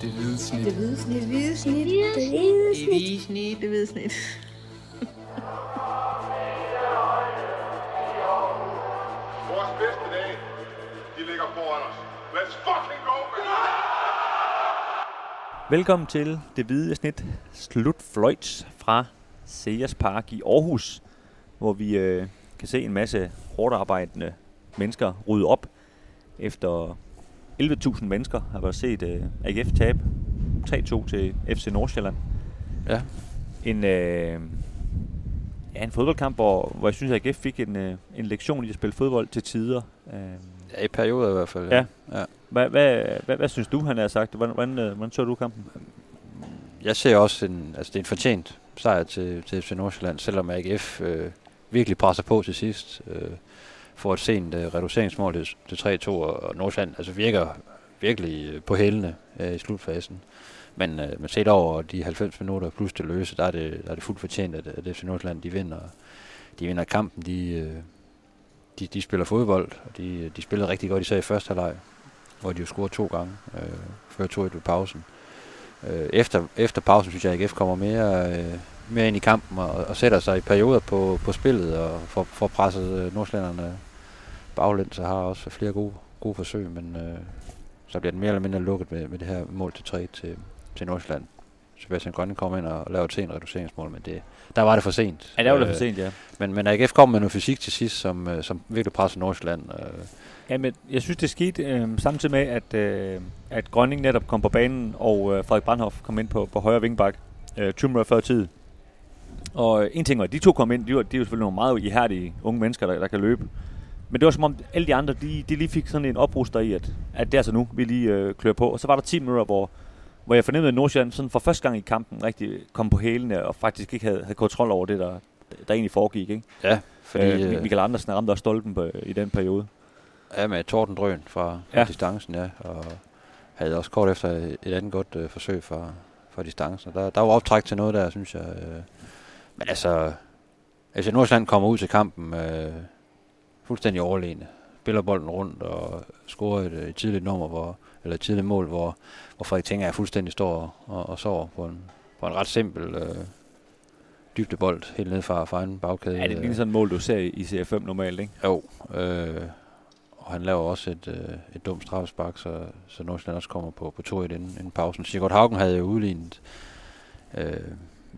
Det hvide snit. Det hvide snit. Det hvide snit. Det hvide Det hvide snit. Det hvide snit. Vores bedste dage, de ligger foran os. Let's fucking go, man! Velkommen til det hvide snit slutfløjts fra Sears Park i Aarhus, hvor vi øh, kan se en masse hårdt arbejdende mennesker rydde op efter 11.000 mennesker har været set øh, AGF tab 3-2 til FC Nordsjælland. Ja. En, øh, ja, en fodboldkamp, hvor, hvor jeg synes, at AGF fik en, øh, en lektion i at spille fodbold til tider. Øh, Ja, i perioder i hvert fald. Ja. ja. hvad, hvad, hvad, hvad synes du, han har sagt? Hvordan, hvordan, øh, hvordan så du kampen? Jeg ser også, en, altså det er en fortjent sejr til, til FC Nordsjælland, selvom AGF øh, virkelig presser på til sidst. Øh, får et sent øh, reduceringsmål til, til 3-2, og, og Nordsjælland altså virker virkelig øh, på hælene øh, i slutfasen. Men, øh, men set over de 90 minutter plus det løse, der er det, der er det fuldt fortjent, at, at FC Nordsjælland de vinder, de vinder kampen. De, øh, de, de spiller fodbold, og de, de spillede rigtig godt, især i første halvleg, hvor de jo scorede to gange, øh, før 2-1 ved pausen. Øh, efter, efter pausen synes jeg, at AGF kommer mere, øh, mere ind i kampen og, og sætter sig i perioder på, på spillet og får, får presset øh, nordslænderne baglæns har også flere gode, gode forsøg, men øh, så bliver den mere eller mindre lukket med, med det her mål til 3 til, til Nordsjælland. Sebastian Grønne kommer ind og laver til en reduceringsmål, men det, der var det for sent. Ja, der var det Øh, for sent, ja. Men, men AGF kom med noget fysik til sidst, som, øh, som virkelig presser Nordsjælland. Øh, Ja, men jeg synes, det skete øh, samtidig med, at, øh, at Grønning netop kom på banen, og øh, Frederik Brandhoff kom ind på, på højre vingbak, øh, 20 minutter før tid. Og øh, en ting var, at de to kom ind, de, var, de er jo selvfølgelig nogle meget ihærdige unge mennesker, der, der kan løbe. Men det var som om alle de andre, de, de lige fik sådan en opruster i, at, at det er så nu, vi lige øh, klør på. Og så var der 10 minutter, hvor, hvor jeg fornemmede, at Nordsjælland sådan for første gang i kampen rigtig kom på hælene, og faktisk ikke havde, havde kontrol over det, der, der egentlig foregik. Ikke? ja, fordi, øh, øh, Michael Andersen ramte også stolpen på, i den periode. Ja, med Torben Drøn fra, fra ja. distancen, ja. Og havde også kort efter et andet godt øh, forsøg fra, fra distancen. Der, der var optræk til noget der, synes jeg. Øh. Men altså, altså Nordsjælland kommer ud til kampen øh, fuldstændig overlegne. Spiller bolden rundt og scorer et, øh, et tidligt nummer, hvor, eller et tidligt mål, hvor, hvor Frederik Tinger fuldstændig står og, og sover på en, på en ret simpel øh, dybdebold helt ned fra, fra en bagkæde. Ja, det ligner sådan et mål, du ser i CF5 normalt, ikke? Jo, øh, og han laver også et, øh, et dumt straffespark, så, så Nordsjælland også kommer på, på 2-1 inden, inden pausen. Sigurd Haugen havde jo udlignet øh,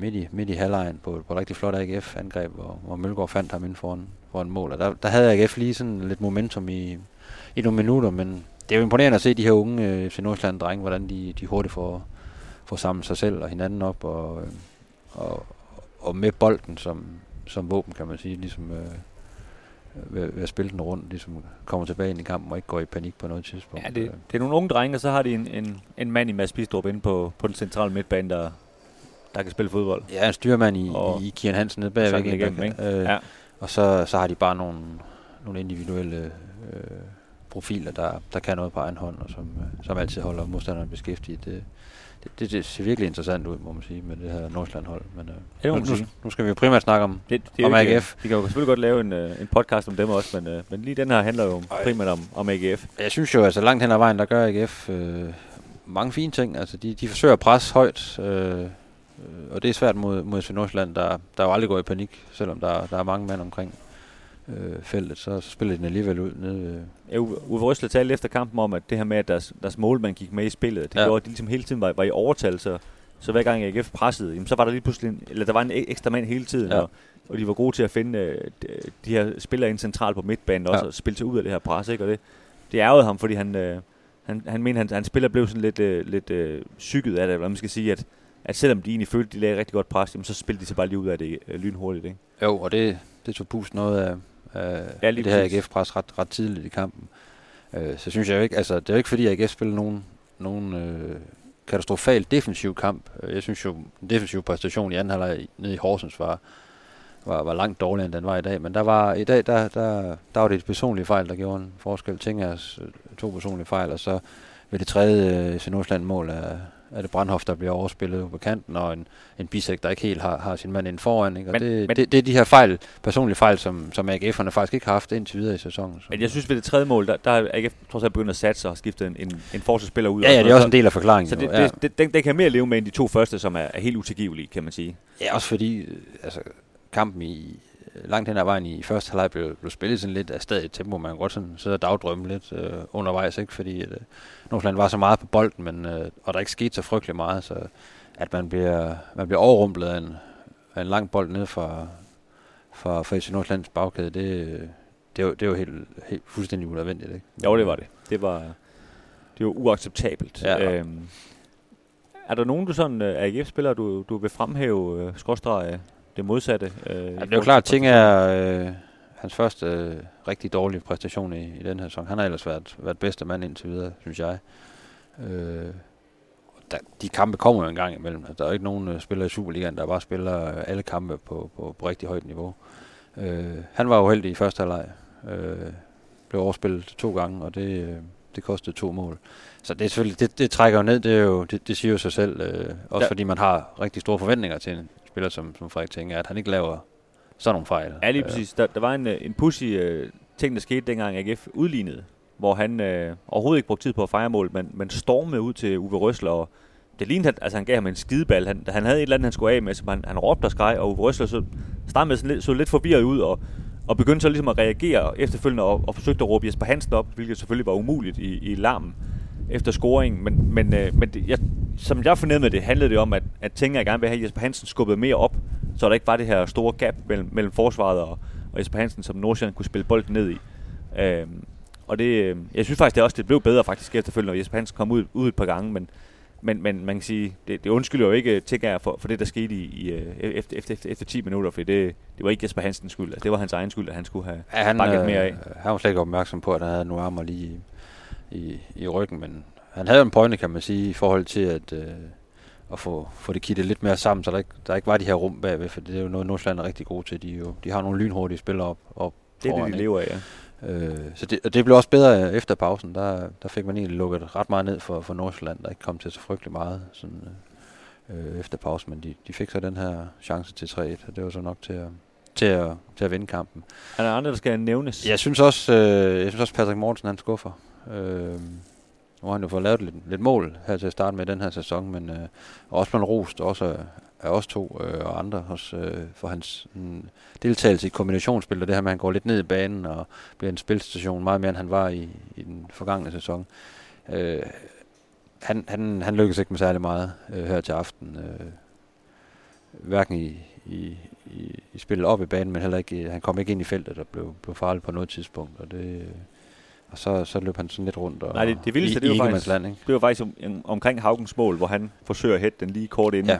midt, i, midt i halvlejen på, på et rigtig flot AGF-angreb, hvor, hvor Mølgaard fandt ham inden foran, foran mål. Og der, der havde AGF lige sådan lidt momentum i, i nogle minutter, men det er jo imponerende at se de her unge øh, FC Nordsjælland-drenge, hvordan de, de hurtigt får, får samlet sig selv og hinanden op, og, øh, og, og med bolden som, som våben, kan man sige, ligesom... Øh, ved, ved at spille den rundt, ligesom kommer tilbage ind i kampen og ikke går i panik på noget tidspunkt. Ja, det, det er nogle unge drenge, og så har de en, en, en mand i Mads Bistrup inde på, på den centrale midtbane, der, der kan spille fodbold. Ja, en styrmand i, Og- i Kian Hansen nede Sådan bagvæk. igennem, ikke? Øh, Ja. Og så, så har de bare nogle, nogle individuelle øh, profiler, der, der kan noget på egen hånd, og som, øh, som altid holder modstanderen beskæftiget. Det, det, det, det ser virkelig interessant ud, må man sige, med det her Nordsjælland-hold. Men, øh, det nu, nu, nu skal vi jo primært snakke om, Det, det Om ikke, AGF. Vi kan jo selvfølgelig godt lave en, øh, en podcast om dem også, men, øh, men lige den her handler jo Ej. primært om, om AGF. Jeg synes jo, altså langt hen ad vejen, der gør AGF øh, mange fine ting. Altså, de, de forsøger at presse højt, øh, og det er svært mod, mod FC Nordsjælland, der, der jo aldrig går i panik, selvom der, der er mange mand omkring øh, feltet, så, så spiller de den alligevel ud nede ved, Ja, Uwe Røsler talte efter kampen om, at det her med, at deres, deres målmand gik med i spillet, det ja. Gjorde, at de ligesom hele tiden var, var i overtal, så, så hver gang AGF pressede, jamen, så var der lige pludselig en, eller der var en ek- ekstra mand hele tiden, ja. Og, og de var gode til at finde øh, de, her spillere ind centralt på midtbanen også, Ja. og spille sig ud af det her pres, ikke? og det, det ærgede ham, fordi han, øh, han, han mener, han, han spiller blev sådan lidt, øh, lidt øh, psyket af det, eller man skal sige, at, at selvom de egentlig følte, de lagde rigtig godt pres, jamen, så spillede de sig bare lige ud af det øh, lynhurtigt. Ikke? Jo, og det, det tog pust noget af, af Ja, det her. AGF-pres ret, ret tidligt i kampen. Øh, så synes jeg jo ikke, altså det er jo ikke fordi AGF spiller nogen, nogen øh, katastrofal defensiv kamp. Øh, Jeg synes jo, den defensive præstation i anden halvleg nede i Horsens var, var, var langt dårligere, end den var i dag. Men der var i dag, der, der, der var det et personlige fejl, der gjorde en forskel. Tingers øh, to personlige fejl, og så ved det tredje øh, Nordsjælland mål af, er det Brandhoff, der bliver overspillet på kanten, og en, en bisæk, der ikke helt har, har sin mand ind foran. Ikke? Og Men- det, men- det, det, er de her fejl, personlige fejl, som, som AGF'erne faktisk ikke har haft indtil videre i sæsonen. Så. Men jeg synes ved det tredje mål, der, der er AGF trods alt begyndt at satse og skifte en, en, en forsvarsspiller ud. ja, ja, det er også så- en del af forklaringen. Så det, jo, ja. det, det, den, den kan mere leve med end de to første, som er, er helt utilgivelige, kan man sige. Ja, også fordi øh, altså, kampen i langt hen ad vejen i første halvleg blev, blev spillet sådan lidt af stadig tempo. Man kan godt sådan sidde og dagdrømme lidt øh, undervejs, ikke? fordi øh, Nordsjælland var så meget på bolden, men, øh, og der ikke skete så frygtelig meget, så at man bliver, man bliver overrumplet af en, af en lang bold ned fra, fra, fra FC Nordsjællands bagkæde, det, øh, det, jo, det jo helt, helt fuldstændig unødvendigt. Ikke? Jo, det var det. Det var, det var uacceptabelt. Ja. Øhm, er der nogen, du sådan, uh, AGF-spillere, du, du vil fremhæve, øh, det modsatte? Uh, Ja, det er jo klart, Ting er øh, hans første øh, rigtig dårlige præstation i, i den her sæson. Han har ellers været, været bedste mand indtil videre, synes jeg. Øh, der, de kampe kommer jo en gang imellem. Altså, der er jo ikke nogen øh, spillere i Superligaen, der bare spiller øh, alle kampe på, på, på rigtig højt niveau. Øh, han var uheldig i første halvleg. Øh, blev overspillet to gange, og det, øh, det kostede to mål. Så det, er selvfølgelig, det, det trækker jo ned, det, er jo, det, det siger jo sig selv. Øh, også ja. fordi man har rigtig store forventninger til en spiller som, som Frederik Ting, at han ikke laver sådan nogle fejl. Ja, lige Øh, præcis. Der, der var en, øh, en pussy uh, ting, der skete dengang AGF udlignede, hvor han uh, overhovedet ikke brugte tid på at fejre mål, men, men stormede ud til Uwe Røsler, og det lignede, at altså, han gav ham en skideball. Han, han havde et eller andet, han skulle af med, så han, han råbte og skreg, og Uwe Røsler så, startede med sådan lidt, så lidt forvirret ud, og, og begyndte så ligesom at reagere efterfølgende, og, og forsøgte at råbe Jesper Hansen op, hvilket selvfølgelig var umuligt i, i larmen efter scoringen. Men, men, øh, men det, jeg, som jeg fornemmede det, handlede det om, at, at Tinger gerne vil have Jesper Hansen skubbet mere op, så der ikke var det her store gap mellem, mellem forsvaret og, og Jesper Hansen, som Nordsjælland kunne spille bolden ned i. Øhm, og det, øh, jeg synes faktisk, det også det blev bedre faktisk efterfølgende, når Jesper Hansen kom ud, ud et par gange, men, men, men man kan sige, det, det undskylder jo ikke Tinger for, for det, der skete i, i, øh, efter, efter, efter, efter 10 minutter, for det, det var ikke Jesper Hansens skyld, altså, det var hans egen skyld, at han skulle have Ja, han, bakket øh, mere af. han var slet ikke opmærksom på, at han havde nogle armer lige i, i, i ryggen, men han havde en pointe, kan man sige, i forhold til at, øh, at få, få det kittet lidt mere sammen, så der ikke, der ikke var de her rum bagved, for det er jo noget, Nordsjælland er rigtig gode til. De, jo, de har nogle lynhurtige spillere op, op Det er foran, det, de lever af, ja. Øh, så det, og det blev også bedre efter pausen. Der, der fik man egentlig lukket ret meget ned for, for Nordsjælland, der ikke kom til så frygtelig meget sådan, øh, efter pausen. Men de, de fik så den her chance til 3-1, og det var så nok til at, til at, til at vinde kampen. Er der andre, der skal nævnes? Jeg synes også, øh, jeg synes også Patrick Mortensen han skuffer. Øh, nu har han jo fået lavet lidt, lidt mål her til at starte med den her sæson, men øh, Osman rost også af- også os to øh, og andre hos, øh, for hans mm, deltagelse i kombinationsspil, og det her med, at han går lidt ned i banen og bliver en spilstation meget mere, end han var i, i den forgangne sæson. Øh, han, han, han lykkedes ikke med særlig meget øh, her til aften. Øh, hverken i, i, i, i spillet op i banen, men heller ikke, øh, han kom ikke ind i feltet og blev, blev farlig på noget tidspunkt. Og, det, øh, og så, så løb han sådan lidt rundt og, Nej, det- det vildeste, i, det var faktisk- ikke? Det var faktisk om, om- omkring Haugens mål, hvor han forsøger at hætte den lige kort inden. Ja.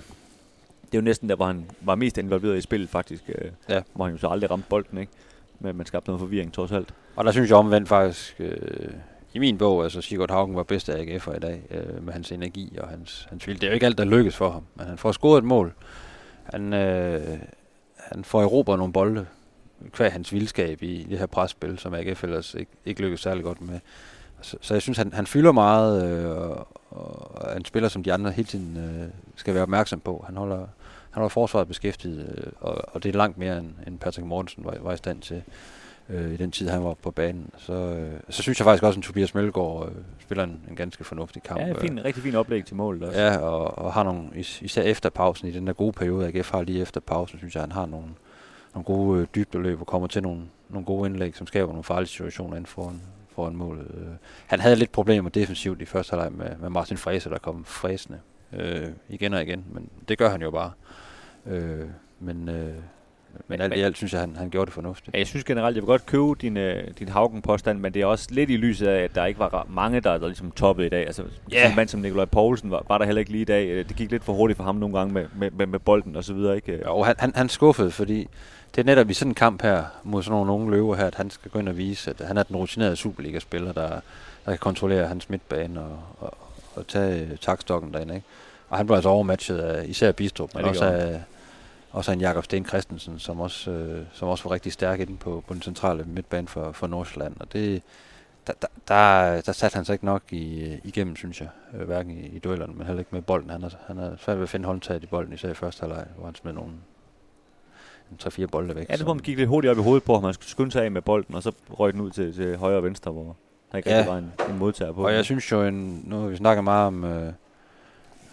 Det er jo næsten der, hvor han var mest involveret i spillet faktisk. Øh, Ja. Hvor han jo så aldrig ramte bolden, ikke? Men man skabte noget forvirring trods alt. Og der synes jeg omvendt faktisk, øh, i min bog, altså Sigurd Haugen var bedste AGF'er i dag, øh, med hans energi og hans, hans vilje. Det er jo ikke alt, der lykkes for ham, men han får scoret et mål. Han, øh, han får erobret nogle bolde, kvæg hans vildskab i det her presspil, som AGF ellers ikke, ikke lykkes særlig godt med. Så, så jeg synes, han, han fylder meget, øh, og, og er en spiller, som de andre hele tiden øh, skal være opmærksom på. Han holder, han holder forsvaret beskæftiget, øh, og, og det er langt mere, end, end Patrick Mortensen var, var i stand til øh, i den tid, han var på banen. Så, øh, så synes jeg faktisk også, at Tobias Mølgaard øh, spiller en, en ganske fornuftig kamp. Ja, fin, rigtig fin oplæg til målet også. Ja, og, og har nogle, is- især efter pausen, i den der gode periode, AGF har lige efter pausen, synes jeg, han har nogle, nogle gode øh, dybdeløb og kommer til nogle, nogle gode indlæg, som skaber nogle farlige situationer inden foran, foran målet. Øh, han havde lidt problemer defensivt i første halvleg med, med Martin Fræse, der kom fræsende øh, igen og igen, men det gør han jo bare. Øh, men, øh, men alt i alt synes jeg, han, han gjorde det fornuftigt. Ja, jeg synes generelt, jeg vil godt købe din, øh, din Haugen-påstand, men det er også lidt i lyset af, at der ikke var mange, der, der ligesom toppede i dag. Altså, yeah. en mand som Nikolaj Poulsen var, var der heller ikke lige i dag. Øh, Det gik lidt for hurtigt for ham nogle gange med, med, med, med bolden og så videre. Ikke? Og han, han, han skuffede, fordi det er netop i sådan en kamp her, mod sådan nogle unge løver her, at han skal gå ind og vise, at han er den rutinerede Superliga-spiller, der, der kan kontrollere hans midtbane og, og, og tage takstokken derinde. Ikke? Og han blev altså overmatchet af især Bistrup, men Ja, også af, også af en Jakob Sten Christensen, som også, øh, som også var rigtig stærk inde på, på den centrale midtbane for, for Nordsjælland. Og det, der, der, der, der satte han sig ikke nok i, igennem, synes jeg. Øh, hverken i, i duellerne, men heller ikke med bolden. Han har, han har svært ved at finde håndtaget i bolden, især i første halvleg, hvor han smed nogle 3-4 bolde væk. Ja, det man gik lidt hurtigt op i hovedet på, at man skulle skynde sig af med bolden, og så røg den ud til, til højre og venstre, hvor der ikke Ja. ja. var en, en modtager på. Og jeg synes jo, en, nu vi snakket meget om, øh,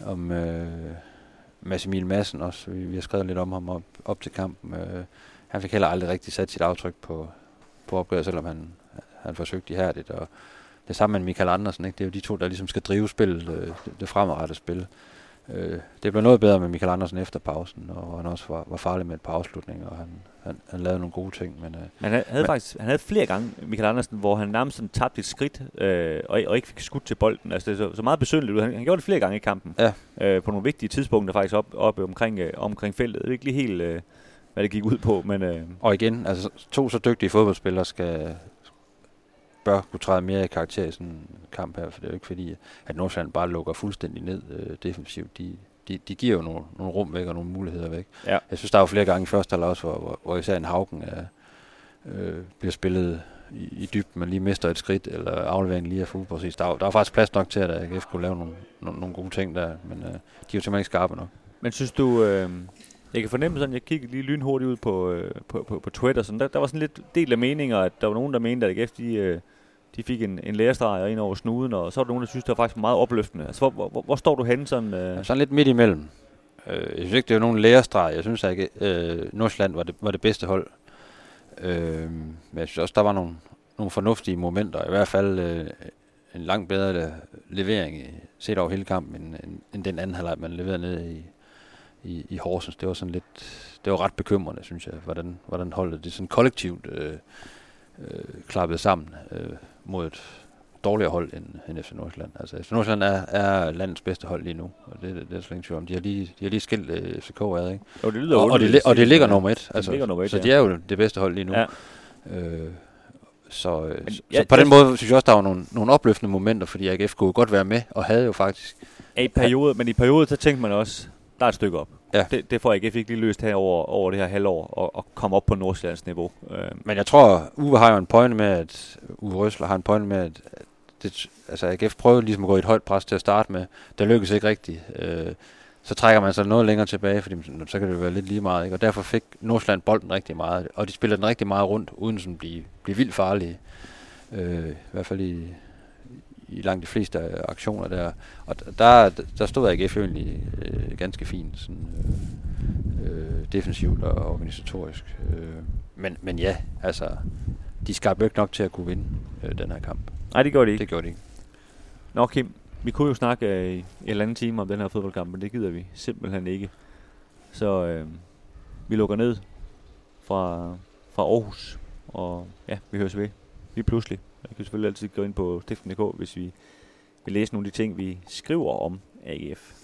om øh, Mads Emil Madsen også. Vi, vi har skrevet lidt om ham op, op til kampen. Øh, han fik heller aldrig rigtig sat sit aftryk på, på opgøret, selvom han, han forsøgte ihærdigt. Og det samme med Michael Andersen. Ikke? Det er jo de to, der ligesom skal drive spillet, øh, det, det fremadrettede spil. Øh, det blev noget bedre med Michael Andersen efter pausen, og han også var, var farlig med et par afslutninger, og han, han, han lavede nogle gode ting. Men, øh, Men han havde Men- faktisk han havde flere gange, Michael Andersen, hvor han nærmest sådan tabte et skridt, øh, og, og ikke fik skudt til bolden. Altså, det så, så meget besynderligt ud. Han, han gjorde det flere gange i kampen. Ja. Øh, på nogle vigtige tidspunkter faktisk op, op omkring, øh, omkring feltet. Jeg ved ikke lige helt, øh, hvad det gik ud på, men øh, Og igen, altså to så dygtige fodboldspillere skal bør kunne træde mere i karakter i sådan en kamp her, for det er jo ikke fordi, at Nordsjælland bare lukker fuldstændig ned øh, defensivt. De, de, de giver jo nogle, nogle rum væk og nogle muligheder væk. Ja. Jeg synes, der var flere gange i første halvleg også, hvor, hvor, hvor især en Haugen er, øh, bliver spillet i, i dybden, man lige mister et skridt, eller afleveringen lige er fuldt præcis. Der, var- der var faktisk plads nok til, at AGF kunne lave nogle, nogle, nogle gode ting der, men øh, de er jo simpelthen ikke skarpe nok. Men synes du, øh, jeg kan fornemme sådan, jeg kiggede lige lynhurtigt ud på, øh, på, på, på Twitter, sådan, der, der var sådan lidt del af meninger, at der var nogen, der mente, at AGF, de, øh, de fik en, en lærestreg og ind over snuden, og så var der nogen, der synes, det var faktisk meget opløftende. Altså, hvor, hvor, hvor står du henne sådan? Øh? Ja. Sådan lidt midt imellem. Øh, jeg synes ikke, det er nogen lærestreg. Jeg synes ikke, øh, Nordsjælland var det, var det bedste hold. Øh, men jeg synes også, der var nogle, nogle fornuftige momenter. I hvert fald øh, en langt bedre øh, levering i- set over hele kampen, end, end, end den anden halvleg, man leverede ned i, i, i Horsens. Det var sådan lidt, det var ret bekymrende, synes jeg, hvordan, hvordan holdet det sådan kollektivt øh, øh, klappede sammen øh, mod et dårligere hold end, end FC Nordsjælland. Altså FC Nordsjælland er, er landets bedste hold lige nu, og det, det, det er slet ingen tvivl om. De har lige, de har lige skilt øh, FCK ad, ikke? Jo, det lyder Og, og, det, at og det ligger nummer et. Altså, ligger nummer et, så ja. de er jo det bedste hold lige nu. Ja. Øh, så, øh, Men så, så på den måde synes jeg også, der var nogle, nogle opløftende momenter, fordi AGF kunne godt være med, og havde jo faktisk... Ja, i periode, men i perioder, så tænkte man også, der er et stykke op. Ja. Det, det får AGF ikke lige løst her over, over det her halvår, og, og komme op på Nordsjællands niveau. Øh, Men jeg tror, Uwe har jo en pointe med, at Uwe Røsler har en pointe med, at at det, altså AGF prøvede ligesom at gå i et højt pres til at starte med. Det lykkedes ikke rigtigt. Øh, så trækker man sig noget længere tilbage, fordi så kan det jo være lidt lige meget. Ikke? Og derfor fik Nordsjælland bolden rigtig meget, og de spiller den rigtig meget rundt, uden sådan at blive, blive vildt farlige. Øh, I hvert fald i, i langt de fleste aktioner der. Og der, der stod AGF egentlig øh, ganske fint, sådan, øh, øh, defensivt og organisatorisk. Øh, men, men ja, altså, de skabte jo ikke nok til at kunne vinde øh, den her kamp. nej, det gjorde de ikke. Det gjorde de ikke. Nå Kim, vi kunne jo snakke øh, i en eller anden time om den her fodboldkamp, men det gider vi simpelthen ikke. Så øh, vi lukker ned fra, fra Aarhus, og ja, vi høres ved lige pludselig. Jeg kan selvfølgelig altid gå ind på stiften.dk, hvis vi vil læse nogle af de ting, vi skriver om AGF.